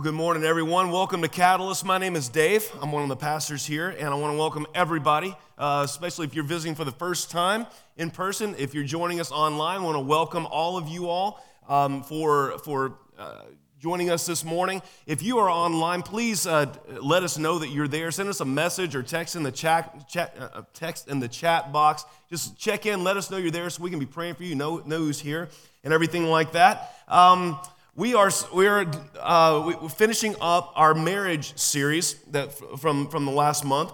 Well, good morning, everyone. Welcome to Catalyst. My name is Dave. I'm one of the pastors here, and I want to welcome everybody, uh, especially if you're visiting for the first time in person. If you're joining us online, I want to welcome all of you all um, for, for uh, joining us this morning. If you are online, please uh, let us know that you're there. Send us a message or text in the chat, chat uh, text in the chat box. Just check in, let us know you're there, so we can be praying for you, know, know who's here, and everything like that. Um, we are we are uh, we, finishing up our marriage series that from from the last month.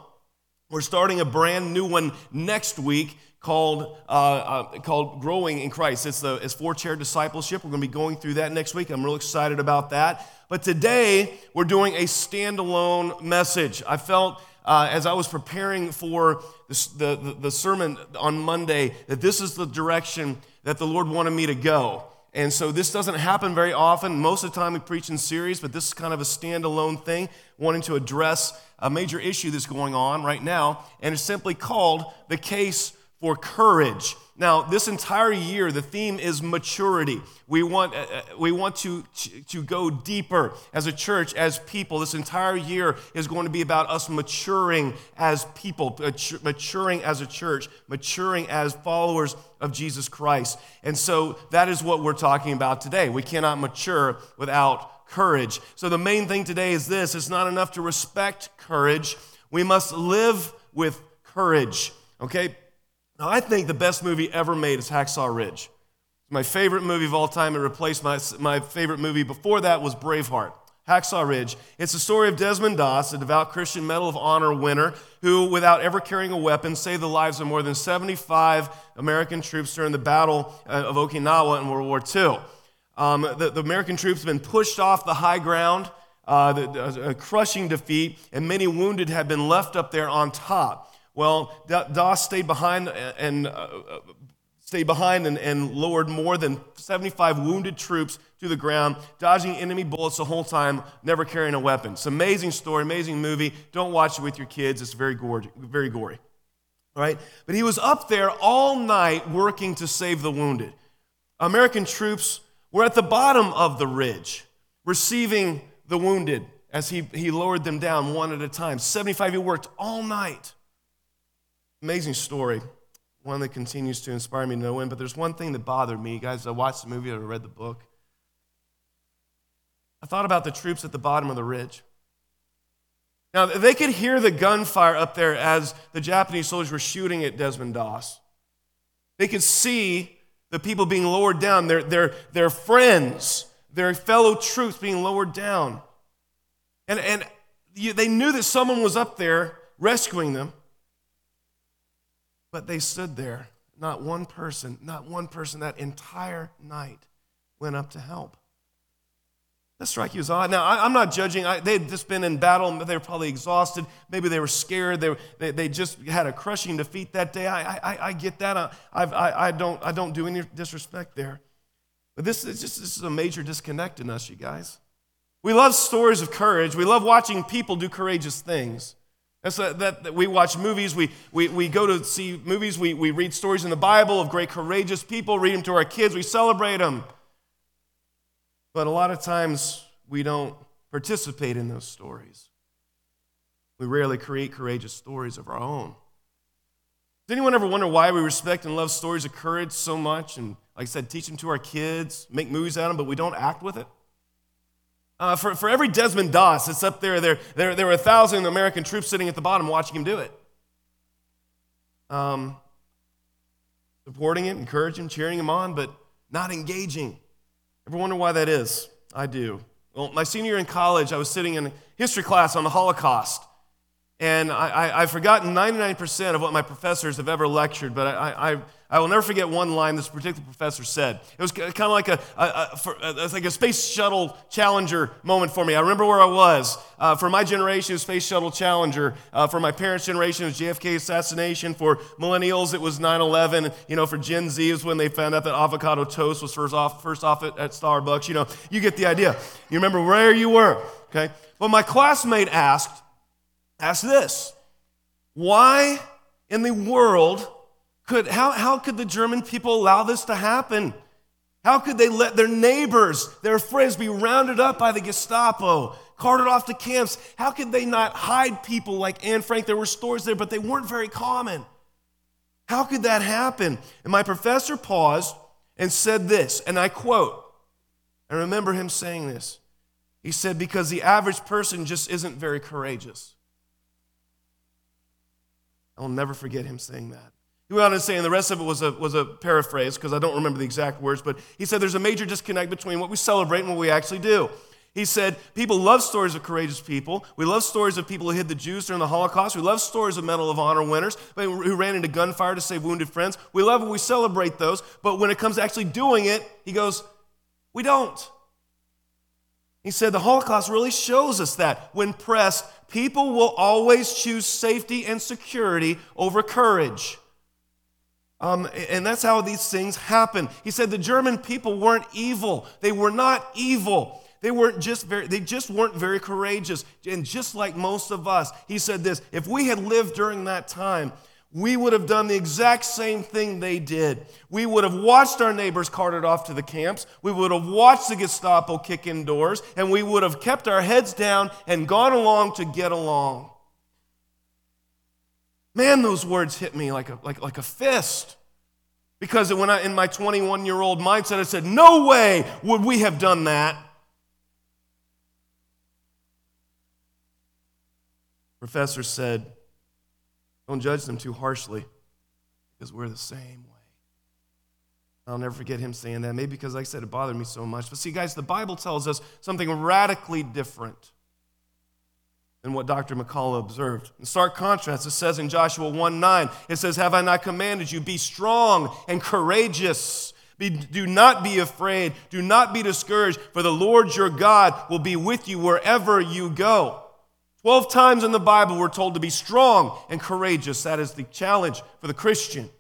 We're starting a brand new one next week called, uh, uh, called Growing in Christ. It's, the, it's four chair discipleship. We're going to be going through that next week. I'm real excited about that. But today, we're doing a standalone message. I felt uh, as I was preparing for the, the, the sermon on Monday that this is the direction that the Lord wanted me to go. And so this doesn't happen very often. Most of the time we preach in series, but this is kind of a standalone thing, wanting to address a major issue that's going on right now. And it's simply called the case for courage. Now, this entire year, the theme is maturity. We want, uh, uh we want to, to go deeper as a church, as people. This entire year is going to be about us maturing as people, maturing as a church, maturing as followers of Jesus Christ. And so that is what we're talking about today. We cannot mature without courage. So the main thing today is this it's not enough to respect courage, we must live with courage. Okay? Now, I think the best movie ever made is Hacksaw Ridge. It's my favorite movie of all time. It replaced my, my favorite movie before that was Braveheart. Hacksaw Ridge. It's the story of Desmond Doss, a devout Christian Medal of Honor winner, who, without ever carrying a weapon, saved the lives of more than 75 American troops during the Battle uh, of Okinawa in World War II. Um, the, the, American troops have been pushed off the high ground, uh, the, a crushing defeat, and many wounded have been left up there on top. Well, Doss stayed behind and uh, stayed behind and, and lowered more than 75 wounded troops to the ground, dodging enemy bullets the whole time, never carrying a weapon. It's an amazing story, amazing movie. Don't watch it with your kids. It's very gory. Very gory. All right? But he was up there all night working to save the wounded. American troops were at the bottom of the ridge, receiving the wounded as he, he lowered them down one at a time. 75, he worked all night. Amazing story, one that continues to inspire me to no end. But there's one thing that bothered me, guys. I watched the movie, I read the book. I thought about the troops at the bottom of the ridge. Now, they could hear the gunfire up there as the Japanese soldiers were shooting at Desmond Doss. They could see the people being lowered down, their, their, their friends, their fellow troops being lowered down. And, and they knew that someone was up there rescuing them. But they stood there. Not one person, not one person that entire night went up to help. That strike you as odd. Now, I, am not judging. I, they'd just been in battle. They were probably exhausted. Maybe they were scared. They, they, they just had a crushing defeat that day. I, I, I get that. I, I, I, don't, I don't do any disrespect there. But this is just this is a major disconnect in us, you guys. We love stories of courage. We love watching people do courageous things. That, that, that, we watch movies, we, we, we go to see movies, we, we read stories in the Bible of great courageous people, read them to our kids, we celebrate them. But a lot of times we don't participate in those stories. We rarely create courageous stories of our own. Does anyone ever wonder why we respect and love stories of courage so much and, like I said, teach them to our kids, make movies out of them, but we don't act with it? Uh, for, for every Desmond Doss that's up there, there, there, there were a thousand American troops sitting at the bottom watching him do it. Um, supporting him, encouraging him, cheering him on, but not engaging. Ever wonder why that is? I do. Well, my senior year in college, I was sitting in a history class on the Holocaust. And I, have forgotten 99% of what my professors have ever lectured, but I, I, I will never forget one line this particular professor said. It was kind of like a, a, a, for, a, like a space shuttle challenger moment for me. I remember where I was. Uh, for my generation, space shuttle challenger. Uh, for my parents' generation, it was JFK assassination. For millennials, it was 9/11. You know, for Gen Z, when they found out that avocado toast was first off, first off at, at Starbucks. You know, you get the idea. You remember where you were. Okay. Well, my classmate asked Ask this why in the world could, how, how could the German people allow this to happen? How could they let their neighbors, their friends, be rounded up by the Gestapo, carted off to camps? How could they not hide people like Anne Frank? There were stories there, but they weren't very common. How could that happen? And my professor paused and said this, and I quote, I remember him saying this. He said, because the average person just isn't very courageous. I'll never forget him saying that. He went on to say, and the rest of it was a, was a paraphrase because I don't remember the exact words, but he said there's a major disconnect between what we celebrate and what we actually do. He said, People love stories of courageous people. We love stories of people who hid the Jews during the Holocaust. We love stories of Medal of Honor winners who ran into gunfire to save wounded friends. We love and we celebrate those. But when it comes to actually doing it, he goes, We don't. He said, The Holocaust really shows us that when pressed, people will always choose safety and security over courage. Um, and that's how these things happen. He said the German people weren't evil. They were not evil. They weren't just very, they just weren't very courageous. And just like most of us, he said this if we had lived during that time, we would have done the exact same thing they did. We would have watched our neighbors carted off to the camps. We would have watched the Gestapo kick in doors, and we would have kept our heads down and gone along to get along. Man, those words hit me like a, like, like a fist. Because when I, in my 21 year old mindset, I said, No way would we have done that. Professor said, Don't judge them too harshly because we're the same way. I'll never forget him saying that, maybe because, like I said, it bothered me so much. But see, guys, the Bible tells us something radically different than what Dr. McCullough observed. In stark contrast, it says in Joshua 1 9, it says, Have I not commanded you, be strong and courageous? Be, do not be afraid, do not be discouraged, for the Lord your God will be with you wherever you go. Twelve times in the Bible, we're told to be strong and courageous. That is the challenge for the Christian.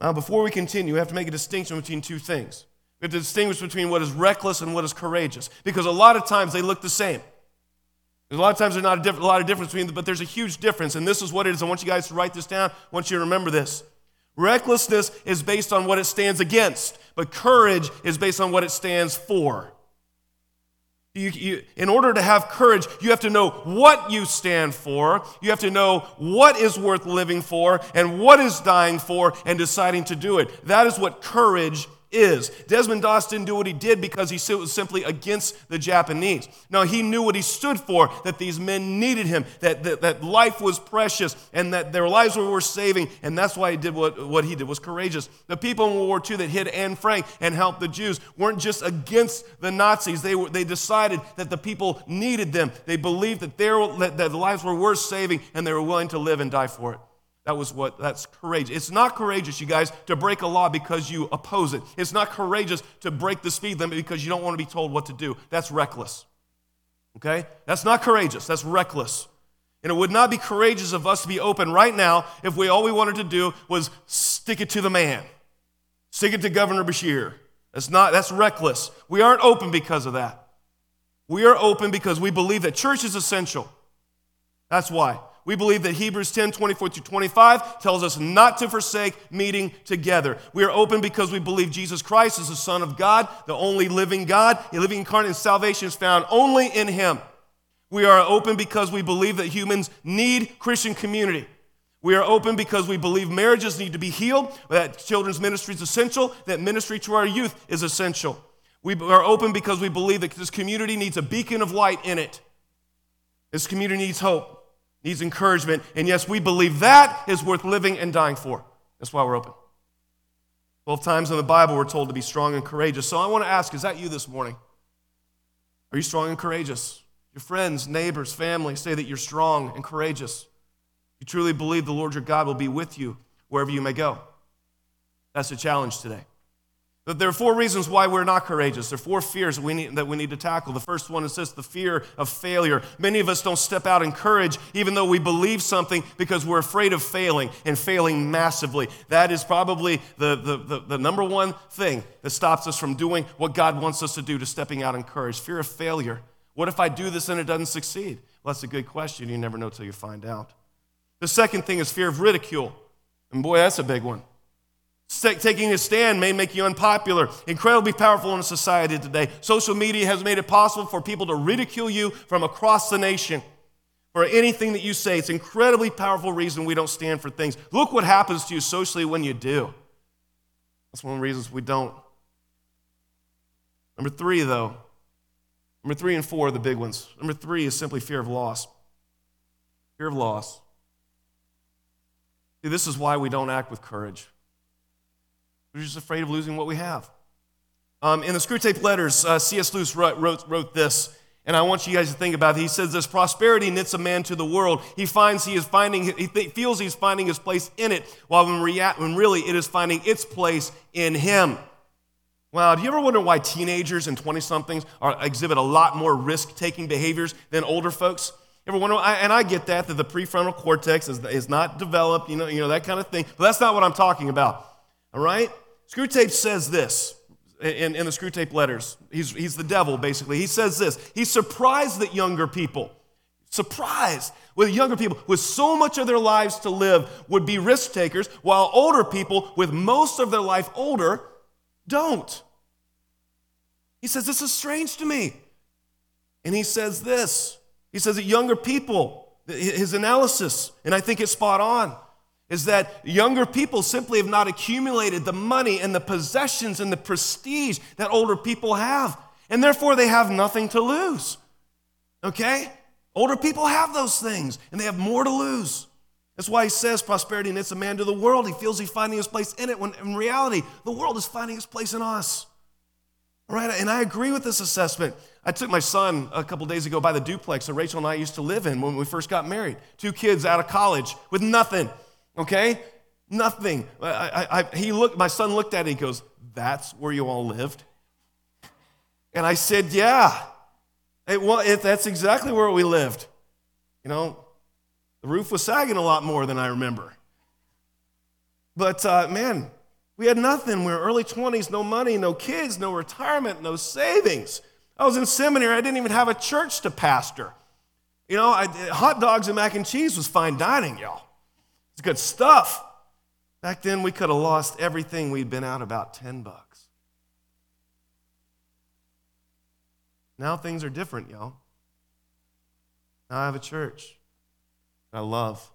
Now, before we continue, we have to make a distinction between two things. We have to distinguish between what is reckless and what is courageous, because a lot of times they look the same. There's a lot of times there's not a, diff- a lot of difference between them, but there's a huge difference. And this is what it is. I want you guys to write this down. I want you to remember this. Recklessness is based on what it stands against, but courage is based on what it stands for. You, you, in order to have courage, you have to know what you stand for. You have to know what is worth living for and what is dying for and deciding to do it. That is what courage is. Desmond Doss didn't do what he did because he was simply against the Japanese. Now, he knew what he stood for, that these men needed him, that, that, that life was precious, and that their lives were worth saving, and that's why he did what, what he did, was courageous. The people in World War II that hid Anne Frank and helped the Jews weren't just against the Nazis. They, were, they decided that the people needed them. They believed that, their, that their lives were worth saving, and they were willing to live and die for it. That was what, that's courageous. It's not courageous, you guys, to break a law because you oppose it. It's not courageous to break the speed limit because you don't want to be told what to do. That's reckless. Okay? That's not courageous, that's reckless. And it would not be courageous of us to be open right now if we all we wanted to do was stick it to the man, stick it to Governor Beshear. That's not, that's reckless. We aren't open because of that. We are open because we believe that church is essential. That's why. We believe that Hebrews 10 24 through 25 tells us not to forsake meeting together. We are open because we believe Jesus Christ is the Son of God, the only living God, a living incarnate, and salvation is found only in Him. We are open because we believe that humans need Christian community. We are open because we believe marriages need to be healed, that children's ministry is essential, that ministry to our youth is essential. We are open because we believe that this community needs a beacon of light in it. This community needs hope needs encouragement. And yes, we believe that is worth living and dying for. That's why we're open. Twelve times in the Bible, we're told to be strong and courageous. So I want to ask is that you this morning? Are you strong and courageous? Your friends, neighbors, family say that you're strong and courageous. You truly believe the Lord your God will be with you wherever you may go. That's the challenge today. That there are four reasons why we're not courageous. There are four fears we, need, that we need to tackle. The first one is this the fear of failure. Many of us don't step out in courage even though we believe something because we're afraid of failing and failing massively. That is probably the, the, the, the number one thing that stops us from doing what God wants us to do, to stepping out in courage. Fear of failure. What if I do this and it doesn't succeed? Well, that's a good question. You never know till you find out. The second thing is fear of ridicule. And boy, that's a big one. Taking a stand may make you unpopular, incredibly powerful in a society today. Social media has made it possible for people to ridicule you from across the nation for anything that you say. It's incredibly powerful reason we don't stand for things. Look what happens to you socially when you do. That's one of the reasons we don't. Number three, though, number three and four are the big ones. Number three is simply fear of loss. Fear of loss. See, this is why we don't act with courage. We're just afraid of losing what we have. Um, in the Screwtape Letters, uh, C.S. Lewis wrote, wrote, wrote this, and I want you guys to think about it. He says this prosperity knits a man to the world. He finds he is finding, he th- feels he's finding his place in it, while when, rea- when really it is finding its place in him. Wow, do you ever wonder why teenagers and 20 somethings exhibit a lot more risk taking behaviors than older folks? Ever wonder, and I get that, that the prefrontal cortex is, is not developed, you know, you know, that kind of thing, but that's not what I'm talking about. All right? Screwtape says this in, in the Screwtape letters. He's, he's the devil, basically. He says this He's surprised that younger people, surprised with younger people with so much of their lives to live would be risk takers, while older people with most of their life older don't. He says, This is strange to me. And he says this He says that younger people, his analysis, and I think it's spot on is that younger people simply have not accumulated the money and the possessions and the prestige that older people have. And therefore, they have nothing to lose. Okay? Older people have those things and they have more to lose. That's why he says prosperity knits a man to the world. He feels he's finding his place in it when in reality, the world is finding its place in us. All right? And I agree with this assessment. I took my son a couple days ago by the duplex that Rachel and I used to live in when we first got married. Two kids out of college with nothing okay? Nothing. I, I, I, he looked, my son looked at it, he goes, That's where you all lived? And I said, Yeah. It, well, it, that's exactly where we lived. You know, the roof was sagging a lot more than I remember. But uh, man, we had nothing. We were early 20s, no money, no kids, no retirement, no savings. I was in seminary. I didn't even have a church to pastor. You know, I, hot dogs and mac and cheese was fine dining, y'all. It's good stuff. Back then, we could have lost everything. We'd been out about 10 bucks. Now things are different, y'all. Now I have a church I love.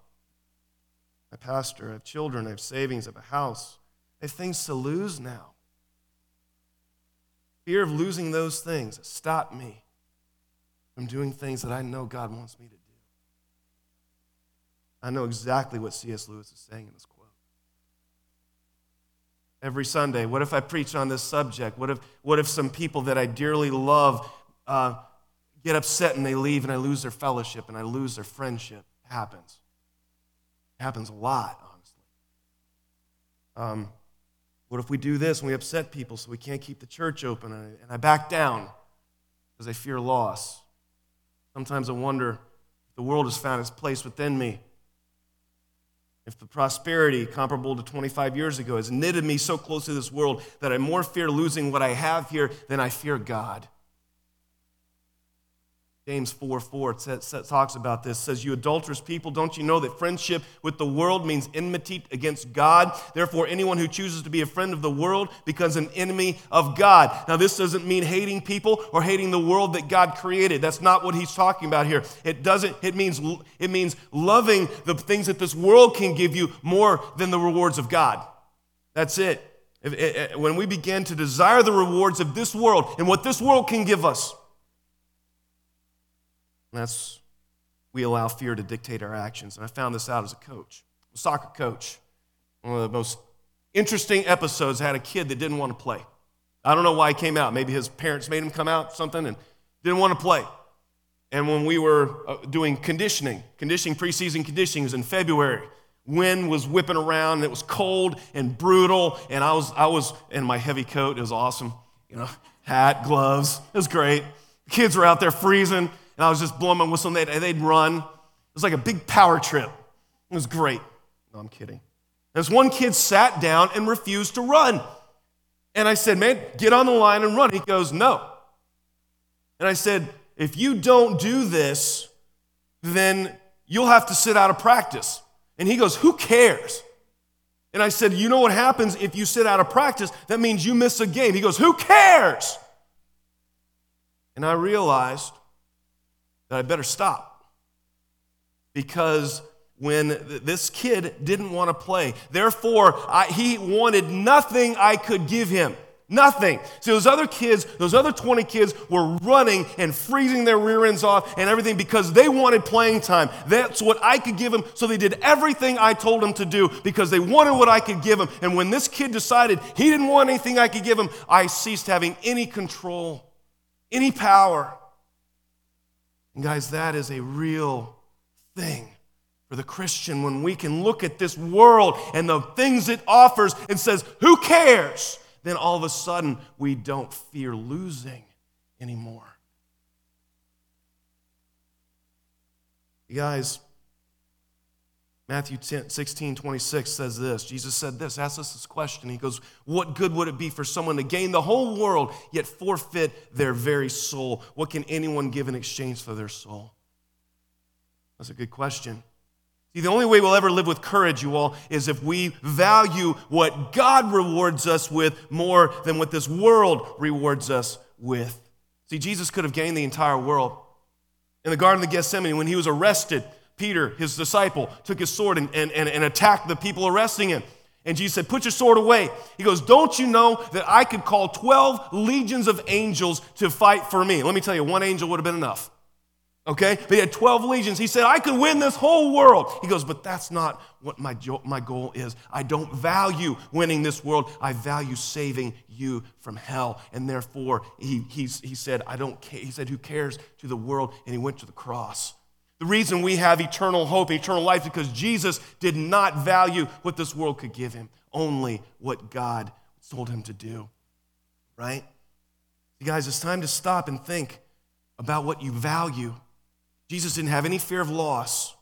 I pastor, I have children, I have savings, I have a house. I have things to lose now. Fear of losing those things stopped me from doing things that I know God wants me to do. I know exactly what C.S. Lewis is saying in this quote. Every Sunday, what if I preach on this subject? What if, what if some people that I dearly love uh, get upset and they leave and I lose their fellowship and I lose their friendship? It happens. It happens a lot, honestly. Um, what if we do this and we upset people so we can't keep the church open and I, and I back down because I fear loss? Sometimes I wonder if the world has found its place within me if the prosperity comparable to 25 years ago has knitted me so close to this world that I more fear losing what I have here than I fear God. James 4 4 talks about this. says, You adulterous people, don't you know that friendship with the world means enmity against God? Therefore, anyone who chooses to be a friend of the world becomes an enemy of God. Now, this doesn't mean hating people or hating the world that God created. That's not what he's talking about here. It doesn't, it means, it means loving the things that this world can give you more than the rewards of God. That's it. Eh, eh, when we begin to desire the rewards of this world and what this world can give us, and that's, we allow fear to dictate our actions. And I found this out as a coach, a soccer coach. One of the most interesting episodes I had a kid that didn't want to play. I don't know why he came out. Maybe his parents made him come out, something, and didn't want to play. And when we were uh, doing conditioning, conditioning, preseason conditioning was in February. Wind was whipping around, and it was cold and brutal. And I was, I was in my heavy coat. It was awesome. You know, hat, gloves. It was great. Kids were out there freezing and I was just blowing my whistle, and they'd, they'd run. It was like a big power trip. It was great. No, I'm kidding. This one kid sat down and refused to run. And I said, Man, get on the line and run. He goes, No. And I said, If you don't do this, then you'll have to sit out of practice. And he goes, Who cares? And I said, You know what happens if you sit out of practice? That means you miss a game. He goes, Who cares? And I realized that I better stop because when this kid didn't want to play, therefore, I, he wanted nothing I could give him. Nothing. So those other kids, those other 20 kids were running and freezing their rear ends off and everything because they wanted playing time. That's what I could give them. So they did everything I told them to do because they wanted what I could give them. And when this kid decided he didn't want anything I could give him, I ceased having any control, any power. And guys, that is a real thing for the Christian when we can look at this world and the things it offers and says, "Who cares?" then all of a sudden we don't fear losing anymore. You guys, Matthew 10, 16, 26 says this. Jesus said this, asked us this question. He goes, What good would it be for someone to gain the whole world yet forfeit their very soul? What can anyone give in exchange for their soul? That's a good question. See, the only way we'll ever live with courage, you all, is if we value what God rewards us with more than what this world rewards us with. See, Jesus could have gained the entire world. In the Garden of Gethsemane, when he was arrested, Peter, his disciple, took his sword and, and, and, and attacked the people arresting him. And Jesus said, Put your sword away. He goes, Don't you know that I could call 12 legions of angels to fight for me? Let me tell you, one angel would have been enough. Okay? But he had 12 legions. He said, I could win this whole world. He goes, but that's not what my, my goal is. I don't value winning this world. I value saving you from hell. And therefore, he, he, he said, I don't care. He said, who cares to the world? And he went to the cross. The reason we have eternal hope, eternal life, because Jesus did not value what this world could give him, only what God told him to do. Right? You guys, it's time to stop and think about what you value. Jesus didn't have any fear of loss,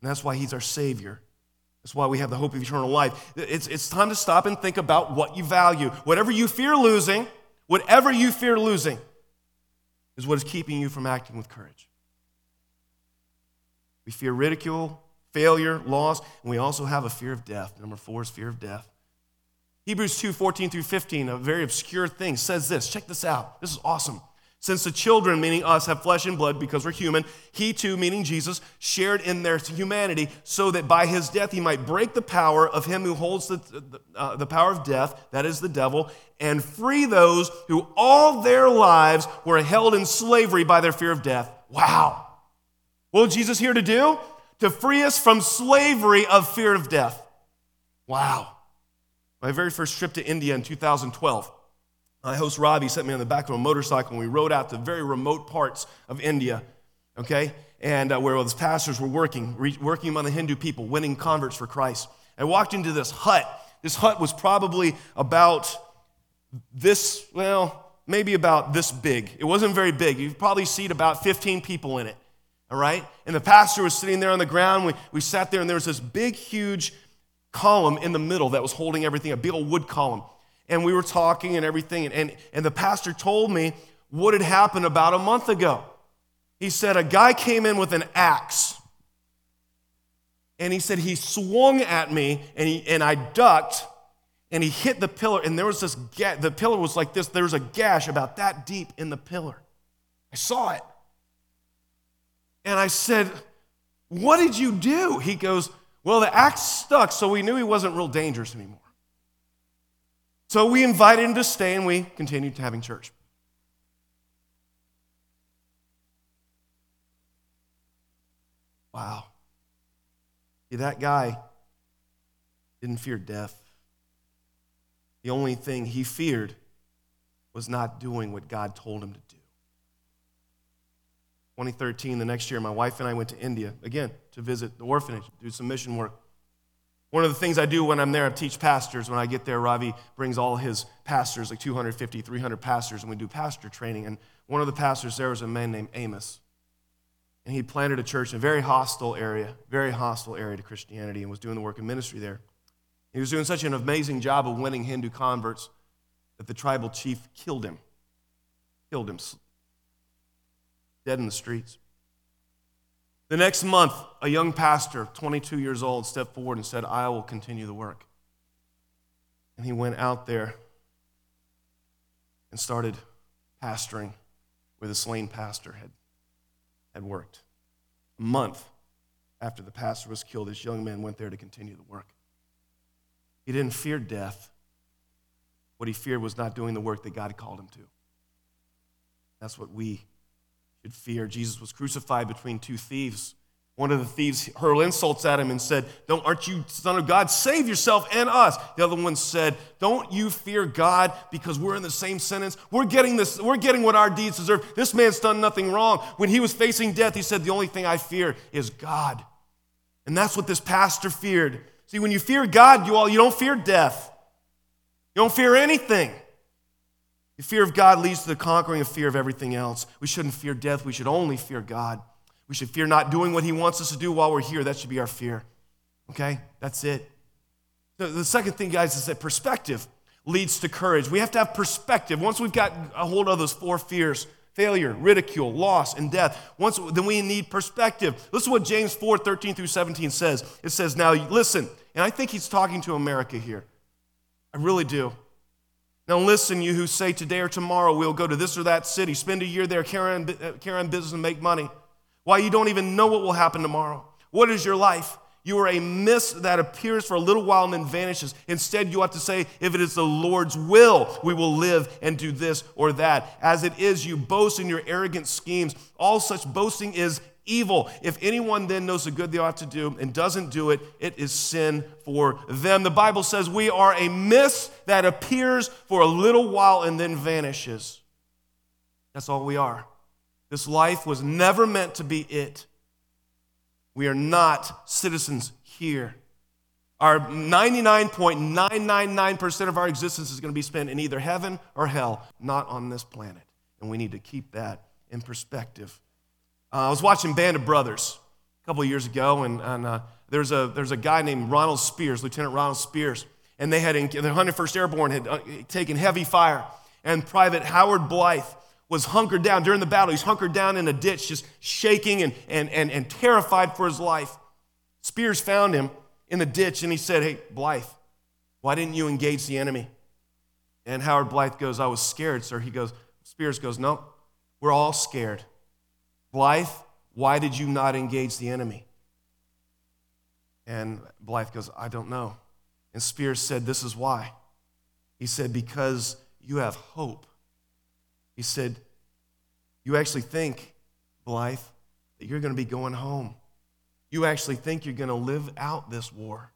and that's why he's our Savior. That's why we have the hope of eternal life. It's, it's time to stop and think about what you value. Whatever you fear losing, whatever you fear losing, is what is keeping you from acting with courage. We fear ridicule, failure, loss, and we also have a fear of death. Number four is fear of death. Hebrews 2 14 through 15, a very obscure thing, says this. Check this out. This is awesome. Since the children, meaning us, have flesh and blood because we're human, he too, meaning Jesus, shared in their humanity so that by his death he might break the power of him who holds the, uh, the power of death, that is the devil, and free those who all their lives were held in slavery by their fear of death. Wow. What was Jesus here to do? To free us from slavery of fear of death. Wow. My very first trip to India in 2012. My host Ravi sent me on the back of a motorcycle and we rode out to very remote parts of India, okay? And uh, where those pastors were working, re- working among the Hindu people, winning converts for Christ. I walked into this hut. This hut was probably about this, well, maybe about this big. It wasn't very big. You'd probably seat about 15 people in it, all right? And the pastor was sitting there on the ground. We, we sat there and there was this big, huge column in the middle that was holding everything, a big old wood column and we were talking and everything. And, and, and the pastor told me what had happened about a month ago. He said, A guy came in with an axe. And he said, He swung at me and, he, and I ducked and he hit the pillar. And there was this, ga- the pillar was like this. There was a gash about that deep in the pillar. I saw it. And I said, What did you do? He goes, Well, the axe stuck, so we knew he wasn't real dangerous anymore. So we invited him to stay and we continued having church. Wow. See, that guy didn't fear death. The only thing he feared was not doing what God told him to do. 2013, the next year, my wife and I went to India again to visit the orphanage, do some mission work. One of the things I do when I'm there, I teach pastors. When I get there, Ravi brings all his pastors, like 250, 300 pastors, and we do pastor training. And one of the pastors there was a man named Amos. And he planted a church in a very hostile area, very hostile area to Christianity, and was doing the work of ministry there. He was doing such an amazing job of winning Hindu converts that the tribal chief killed him. Killed him. Dead in the streets. The next month, a young pastor, 22 years old, stepped forward and said, I will continue the work. And he went out there and started pastoring where the slain pastor had, had worked. A month after the pastor was killed, this young man went there to continue the work. He didn't fear death. What he feared was not doing the work that God called him to. That's what we should fear. Jesus was crucified between two thieves. One of the thieves hurled insults at him and said, Don't, Aren't you son of God? Save yourself and us. The other one said, Don't you fear God because we're in the same sentence? We're getting this, we're getting what our deeds deserve. This man's done nothing wrong. When he was facing death, he said, The only thing I fear is God. And that's what this pastor feared. See, when you fear God, you all you don't fear death. You don't fear anything. The fear of God leads to the conquering of fear of everything else. We shouldn't fear death, we should only fear God. We should fear not doing what He wants us to do while we're here. That should be our fear. Okay? That's it. The, the second thing, guys, is that perspective leads to courage. We have to have perspective. Once we've got a hold of those four fears, failure, ridicule, loss, and death. Once then we need perspective. Listen to what James 4, 13 through 17 says. It says, Now listen, and I think he's talking to America here. I really do. Now, listen, you who say today or tomorrow we'll go to this or that city, spend a year there, carry on, uh, business, and make money. Why you don't even know what will happen tomorrow. What is your life? You are a mist that appears for a little while and then vanishes. Instead, you ought to say, if it is the Lord's will, we will live and do this or that. As it is, you boast in your arrogant schemes. All such boasting is evil. If anyone then knows the good they ought to do and doesn't do it, it is sin for them. The Bible says we are a mist that appears for a little while and then vanishes. That's all we are. This life was never meant to be it. We are not citizens here. Our 99.999% of our existence is going to be spent in either heaven or hell, not on this planet. And we need to keep that in perspective. Uh, I was watching Band of Brothers a couple years ago, and, and uh, there's, a, there's a guy named Ronald Speirs, Lieutenant Ronald Speirs, and they had, the 101st Airborne had uh, taken heavy fire, and Private Howard Blithe was hunkered down during the battle. He's hunkered down in a ditch, just shaking and, and, and, and terrified for his life. Speirs found him in the ditch, and he said, Hey, Blithe, why didn't you engage the enemy? And Howard Blithe goes, I was scared, sir. He goes, Speirs goes, No, we're all scared. Blithe, why did you not engage the enemy? And Blithe goes, I don't know. And Speirs said, This is why. He said, Because you have hope. He said, You actually think, Blithe, that you're going to be going home. You actually think you're going to live out this war.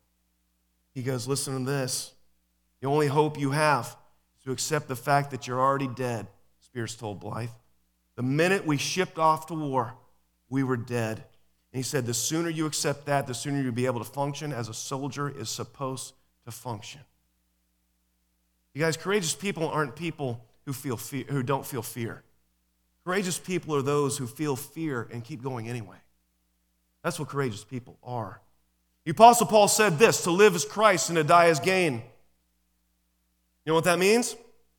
He goes, Listen to this. The only hope you have is to accept the fact that you're already dead, Speirs told Blithe. The minute we shipped off to war, we were dead. And he said, the sooner you accept that, the sooner you'll be able to function as a soldier is supposed to function. You guys, courageous people aren't people who, feel fear, who don't feel fear. Courageous people are those who feel fear and keep going anyway. That's what courageous people are. The Apostle Paul said this to live as Christ and to die as gain. You know what that means?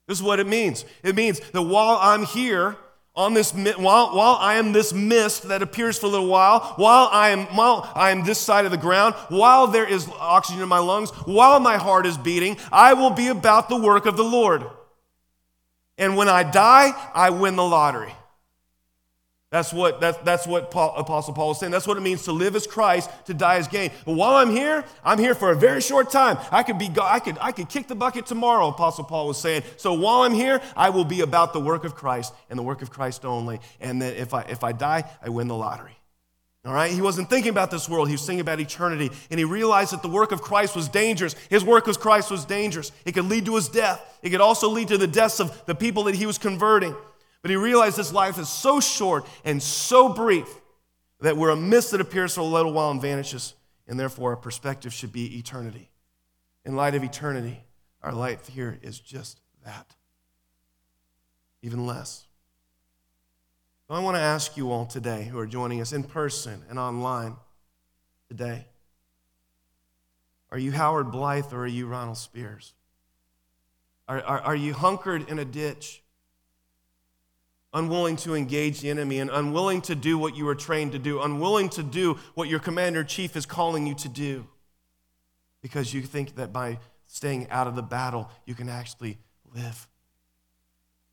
This is what it means. It means that while I'm here, on this while, while I am this mist that appears for a little while, while I am while I am this side of the ground, while there is oxygen in my lungs, while my heart is beating, I will be about the work of the Lord. And when I die, I win the lottery. That's what, that's, that's what Paul, Apostle Paul is saying. That's what it means to live as Christ, to die as gain. But while I'm here, I'm here for a very short time. I could, be, I could, I could kick the bucket tomorrow, Apostle Paul was saying. So while I'm here, I will be about the work of Christ and the work of Christ only. And that if I, if I die, I win the lottery. All right? He wasn't thinking about this world, he was thinking about eternity. And he realized that the work of Christ was dangerous. His work with Christ was dangerous. It could lead to his death, it could also lead to the deaths of the people that he was converting. But he realized this life is so short and so brief that we're a mist that appears for a little while and vanishes, and therefore our perspective should be eternity. In light of eternity, our life here is just that, even less. So I want to ask you all today who are joining us in person and online today are you Howard Blithe or are you Ronald Speirs? Are, are, are you hunkered in a ditch? Unwilling to engage the enemy and unwilling to do what you were trained to do, unwilling to do what your commander in chief is calling you to do because you think that by staying out of the battle, you can actually live.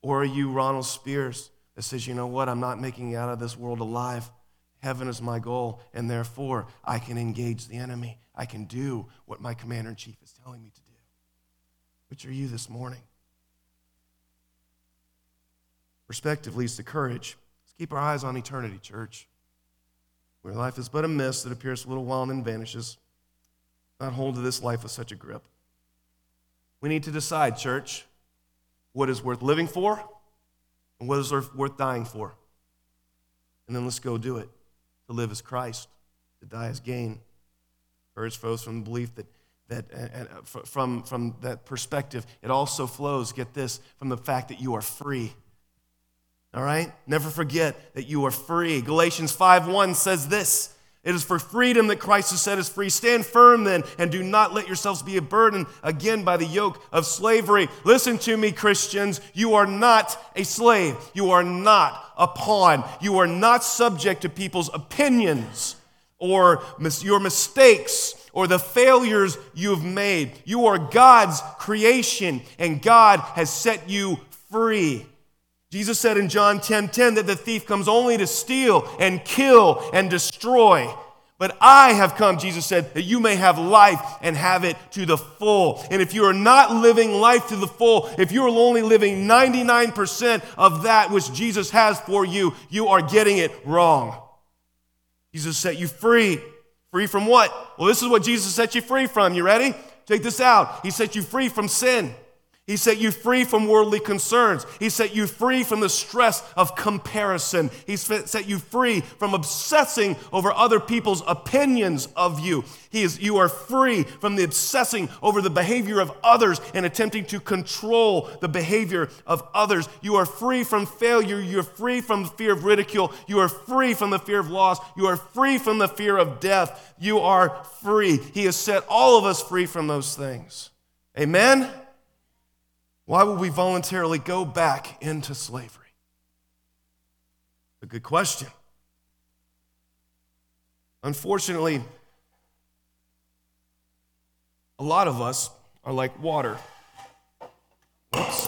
Or are you Ronald Speirs that says, you know what, I'm not making out of this world alive. Heaven is my goal, and therefore I can engage the enemy. I can do what my commander in chief is telling me to do. Which are you this morning? Perspective leads to courage. Let's keep our eyes on eternity, church. Where life is but a mist that appears a little while and then vanishes. Not hold to this life with such a grip. We need to decide, church, what is worth living for and what is worth dying for. And then let's go do it. To live as Christ, to die as gain. Courage flows from the belief that, that uh, uh, and from, from that perspective, it also flows, get this, from the fact that you are free. All right? Never forget that you are free. Galatians 5:1 says this it is for freedom that Christ has set us free. Stand firm then, and do not let yourselves be a burden again by the yoke of slavery. Listen to me, Christians. You are not a slave. You are not a pawn. You are not subject to people's opinions or mis- your mistakes or the failures you've made. You are God's creation, and God has set you free. Jesus said in John 10 10 that the thief comes only to steal and kill and destroy. But I have come, Jesus said, that you may have life and have it to the full. And if you are not living life to the full, if you are only living 99% of that which Jesus has for you, you are getting it wrong. Jesus set you free. Free from what? Well, this is what Jesus set you free from. You ready? Take this out. He set you free from sin. He set you free from worldly concerns. He set you free from the stress of comparison. He set you free from obsessing over other people's opinions of you. He is, you are free from the obsessing over the behavior of others and attempting to control the behavior of others. You are free from failure. You are free from the fear of ridicule. You are free from the fear of loss. You are free from the fear of death. You are free. He has set all of us free from those things. Amen? Why would we voluntarily go back into slavery? A good question. Unfortunately, a lot of us are like water. Oops.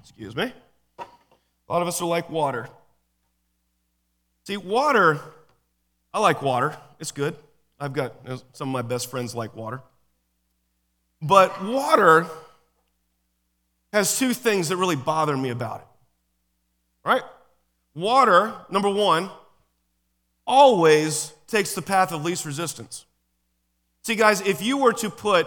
Excuse me. A lot of us are like water. See, water, I like water. It's good. I've got some of my best friends like water. But water has two things that really bother me about it. Right? Water, number one, always takes the path of least resistance. See, guys, if you were to put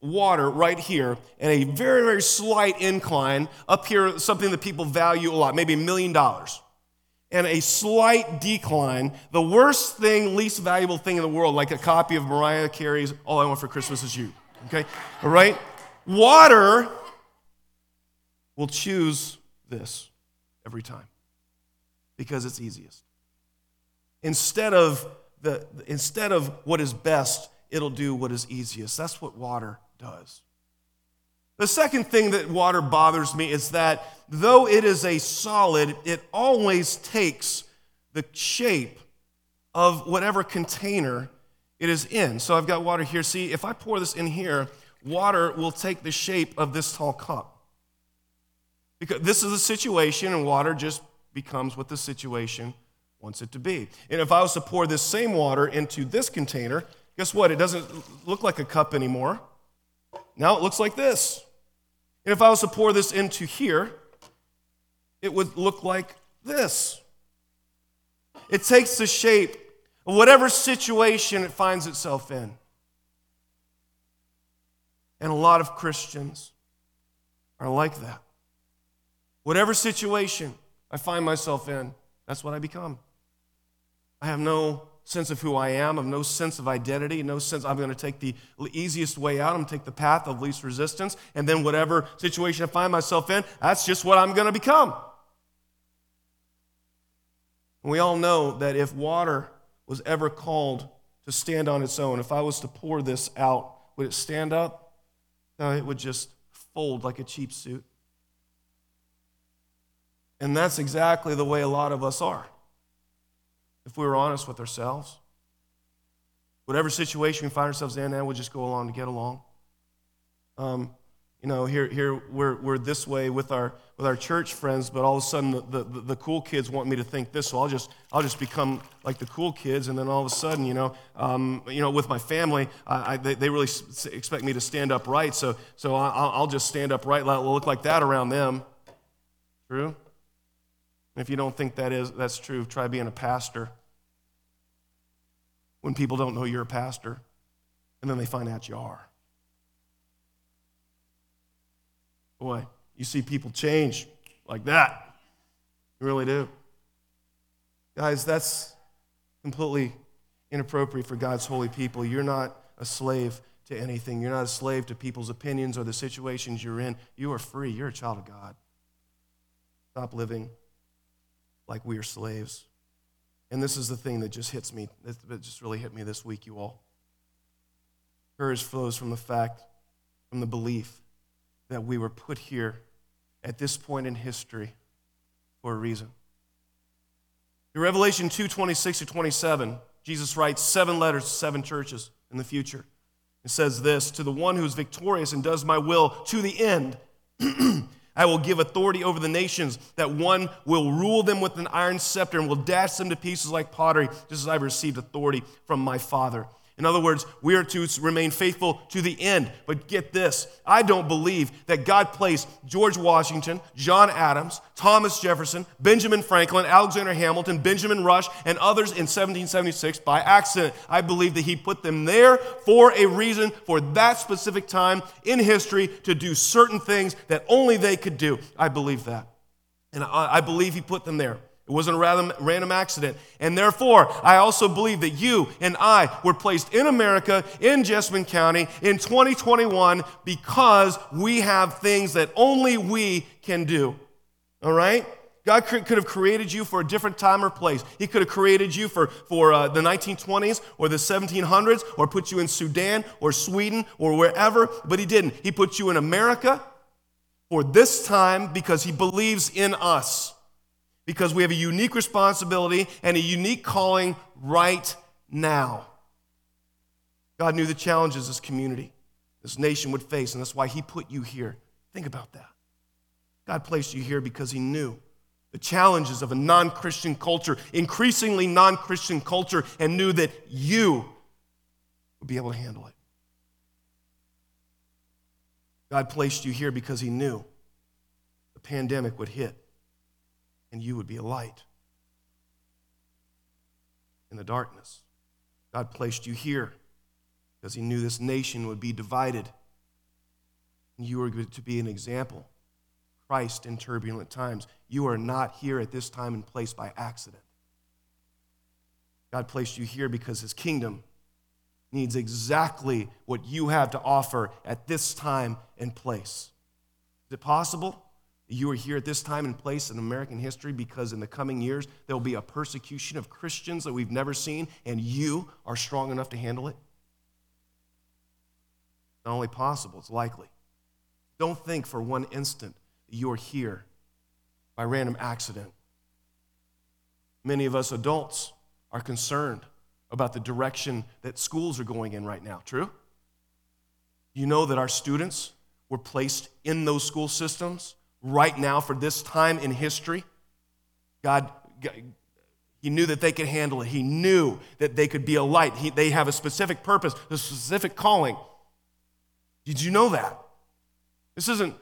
water right here and a very, very slight incline up here, something that people value a lot, maybe a million dollars, and a slight decline, the worst thing, least valuable thing in the world, like a copy of Mariah Carey's All I Want for Christmas Is You. Okay? All right? Water will choose this every time because it's easiest. Instead of, the, instead of what is best, it'll do what is easiest. That's what water does. The second thing that water bothers me is that though it is a solid, it always takes the shape of whatever container it is in. So I've got water here. See, if I pour this in here, water will take the shape of this tall cup. Because this is a situation, and water just becomes what the situation wants it to be. And if I was to pour this same water into this container, guess what? It doesn't look like a cup anymore. Now it looks like this. And if I was to pour this into here, it would look like this. It takes the shape of whatever situation it finds itself in. And a lot of Christians are like that. Whatever situation I find myself in, that's what I become. I have no sense of who I am, of no sense of identity, no sense I'm going to take the easiest way out, I'm going to take the path of least resistance, and then whatever situation I find myself in, that's just what I'm going to become. we all know that if water was ever called to stand on its own, if I was to pour this out, would it stand up? No, it would just fold like a cheap suit. And that's exactly the way a lot of us are, if we were honest with ourselves. Whatever situation we find ourselves in, and we'll just go along to get along. Um, you know, here, here we're, we're this way with our, with our church friends, but all of a sudden the, the, the cool kids want me to think this, so I'll just, I'll just become like the cool kids. And then all of a sudden, you know, um, you know with my family, I, I, they, they really expect me to stand upright, so, so I'll, I'll just stand upright, look like that around them. True? If you don't think that is, that's true, try being a pastor. When people don't know you're a pastor, and then they find out you are. Boy, you see people change like that. You really do. Guys, that's completely inappropriate for God's holy people. You're not a slave to anything. You're not a slave to people's opinions or the situations you're in. You are free. You're a child of God. Stop living like we are slaves. And this is the thing that just hits me, that just really hit me this week, you all. Courage flows from the fact, from the belief that we were put here at this point in history for a reason. In Revelation 2 26 to 27, Jesus writes seven letters to seven churches in the future. It says this To the one who is victorious and does my will to the end, I will give authority over the nations, that one will rule them with an iron scepter and will dash them to pieces like pottery, just as I've received authority from my Father. In other words, we are to remain faithful to the end. But get this I don't believe that God placed George Washington, John Adams, Thomas Jefferson, Benjamin Franklin, Alexander Hamilton, Benjamin Rush, and others in 1776 by accident. I believe that He put them there for a reason, for that specific time in history to do certain things that only they could do. I believe that. And I believe He put them there. It wasn't a random random accident. And therefore, I also believe that you and I were placed in America, in Jessamine County, in 2021 because we have things that only we can do. All right? God could have created you for a different time or place. He could have created you for, for uh, the 1920s or the 1700s or put you in Sudan or Sweden or wherever, but He didn't. He put you in America for this time because He believes in us because we have a unique responsibility and a unique calling right now. God knew the challenges this community, this nation would face, and that's why He put you here. Think about that. God placed you here because He knew the challenges of a non Christian culture, increasingly non Christian culture, and knew that you would be able to handle it. God placed you here because He knew the pandemic would hit and you would be a light in the darkness. God placed you here because He knew this nation would be divided. And you were to be an example. Christ in turbulent times. You are not here at this time and place by accident. God placed you here because His kingdom needs exactly what you have to offer at this time and place. Is it possible? You are here at this time and place in American history because in the coming years there will be a persecution of Christians that we've never seen, and you are strong enough to handle it? Not only possible, it's likely. Don't think for one instant that you are here by random accident. Many of us adults are concerned about the direction that schools are going in right now. True? You know that our students were placed in those school systems right now for this time in history. God, He knew that they could handle it. He knew that they could be a light. He, they have a specific purpose, a specific calling. Did you know that? This isn't,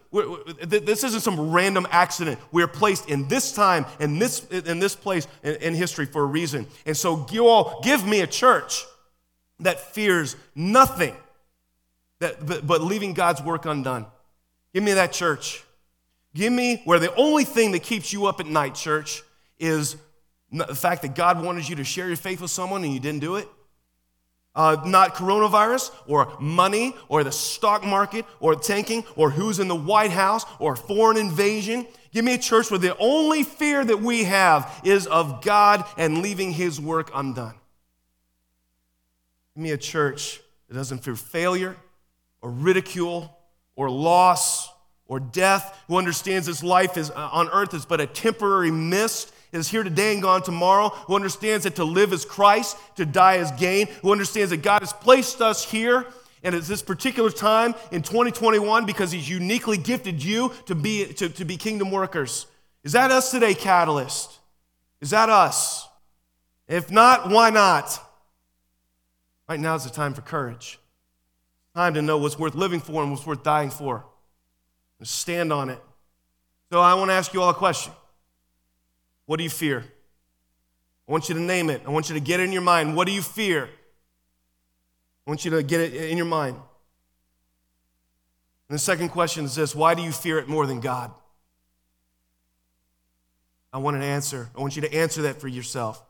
this isn't some random accident. We're placed in this time and this, in this place in, in history for a reason. And so, you all give me a church that fears nothing that, but, but leaving God's work undone. Give me that church Give me where the only thing that keeps you up at night, church, is the fact that God wanted you to share your faith with someone and you didn't do it. Uh, not coronavirus or money or the stock market or tanking or who's in the White House or foreign invasion. Give me a church where the only fear that we have is of God and leaving His work undone. Give me a church that doesn't fear failure or ridicule or loss or death, who understands this life is, uh, on earth is but a temporary mist, is here today and gone tomorrow, who understands that to live is Christ, to die is gain, who understands that God has placed us here And it's this particular time in 2021 because He's uniquely gifted you to be, to, to be kingdom workers. Is that us today, Catalyst? Is that us? If not, why not? Right now is the time for courage. Time to know what's worth living for and what's worth dying for. And stand on it. So I want to ask you all a question. What do you fear? I want you to name it. I want you to get it in your mind. What do you fear? I want you to get it in your mind. And the second question is this why do you fear it more than God? I want an answer. I want you to answer that for yourself.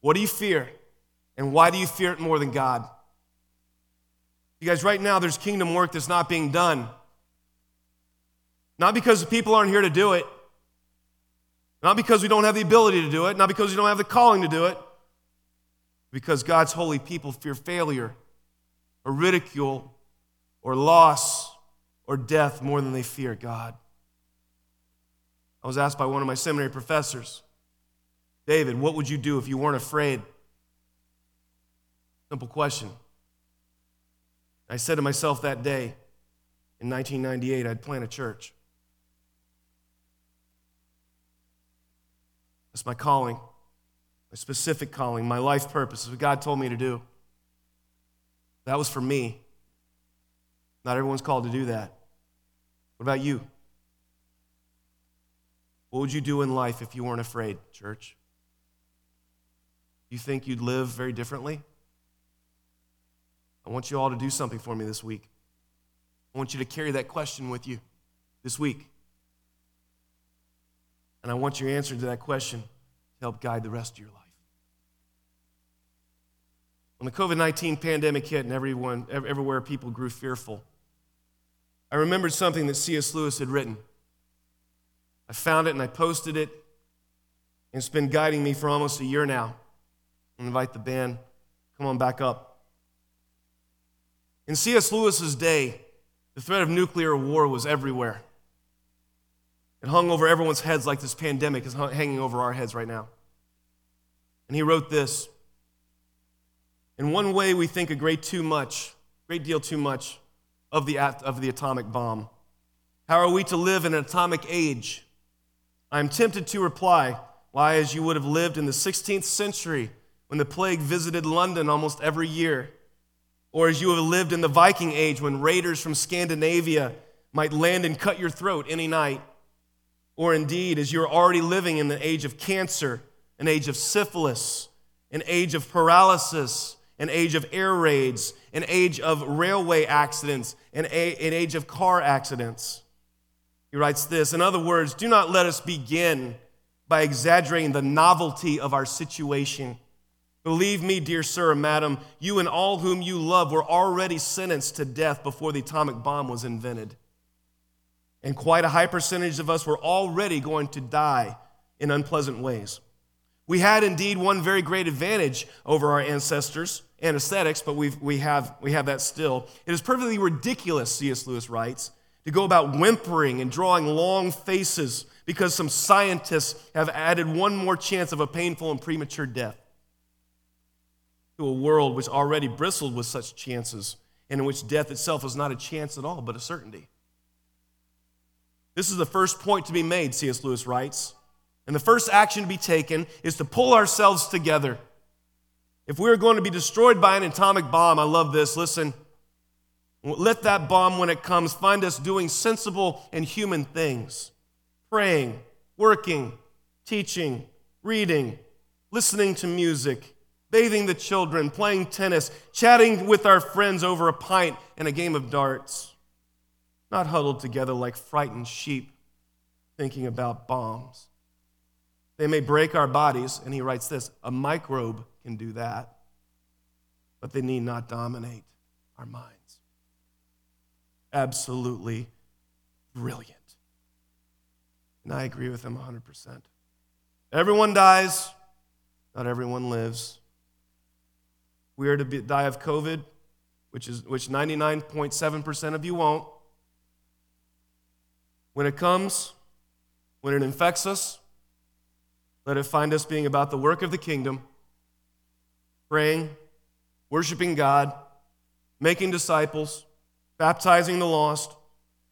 What do you fear? And why do you fear it more than God? You guys, right now, there's kingdom work that's not being done. Not because the people aren't here to do it, not because we don't have the ability to do it, not because we don't have the calling to do it, because God's holy people fear failure or ridicule or loss or death more than they fear God. I was asked by one of my seminary professors, David, what would you do if you weren't afraid? Simple question. I said to myself that day in 1998, I'd plant a church. That's my calling, my specific calling, my life purpose. What God told me to do. That was for me. Not everyone's called to do that. What about you? What would you do in life if you weren't afraid, church? You think you'd live very differently? I want you all to do something for me this week. I want you to carry that question with you this week. And I want your answer to that question to help guide the rest of your life. When the COVID 19 pandemic hit and everyone, everywhere people grew fearful, I remembered something that C.S. Lewis had written. I found it and I posted it, and it's been guiding me for almost a year now. I invite the band, come on back up. In C.S. Lewis's day, the threat of nuclear war was everywhere. It hung over everyone's heads like this pandemic is hanging over our heads right now. And he wrote this In one way, we think a great too much, great deal too much of the, of the atomic bomb. How are we to live in an atomic age? I'm tempted to reply, why, as you would have lived in the 16th century when the plague visited London almost every year, or as you have lived in the Viking age when raiders from Scandinavia might land and cut your throat any night or indeed as you're already living in the age of cancer, an age of syphilis, an age of paralysis, an age of air raids, an age of railway accidents, an, a- an age of car accidents. He writes this In other words, do not let us begin by exaggerating the novelty of our situation. Believe me, dear sir and madam, you and all whom you love were already sentenced to death before the atomic bomb was invented. And quite a high percentage of us were already going to die in unpleasant ways. We had indeed one very great advantage over our ancestors, anesthetics, but we've, we, have, we have that still. It is perfectly ridiculous, C.S. Lewis writes, to go about whimpering and drawing long faces because some scientists have added one more chance of a painful and premature death to a world which already bristled with such chances and in which death itself is not a chance at all, but a certainty. This is the first point to be made, C.S. Lewis writes. And the first action to be taken is to pull ourselves together. If we are going to be destroyed by an atomic bomb, I love this, listen. Let that bomb, when it comes, find us doing sensible and human things praying, working, teaching, reading, listening to music, bathing the children, playing tennis, chatting with our friends over a pint and a game of darts not huddled together like frightened sheep thinking about bombs. They may break our bodies, and he writes this a microbe can do that, but they need not dominate our minds. Absolutely brilliant. And I agree with him 100%. Everyone dies, not everyone lives. We are to be, die of COVID, which, is, which 99.7% of you won't. When it comes, when it infects us, let it find us being about the work of the kingdom, praying, worshiping God, making disciples, baptizing the lost,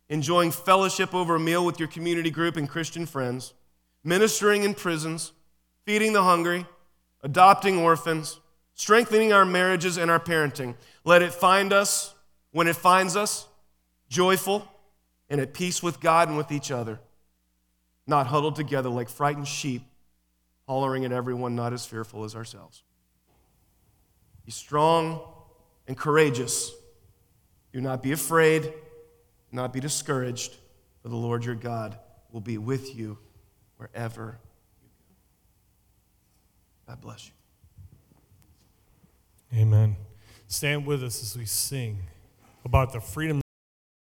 enjoying fellowship over a meal with your community group and Christian friends, ministering in prisons, feeding the hungry, adopting orphans, strengthening our marriages and our parenting. Let it find us, when it finds us, joyful and at peace with God and with each other, not huddled together like frightened sheep, hollering at everyone not as fearful as ourselves. Be strong and courageous. Do not be afraid, not be discouraged, for the Lord your God will be with you wherever you go. God bless you. Amen. Stand with us as we sing about the freedom.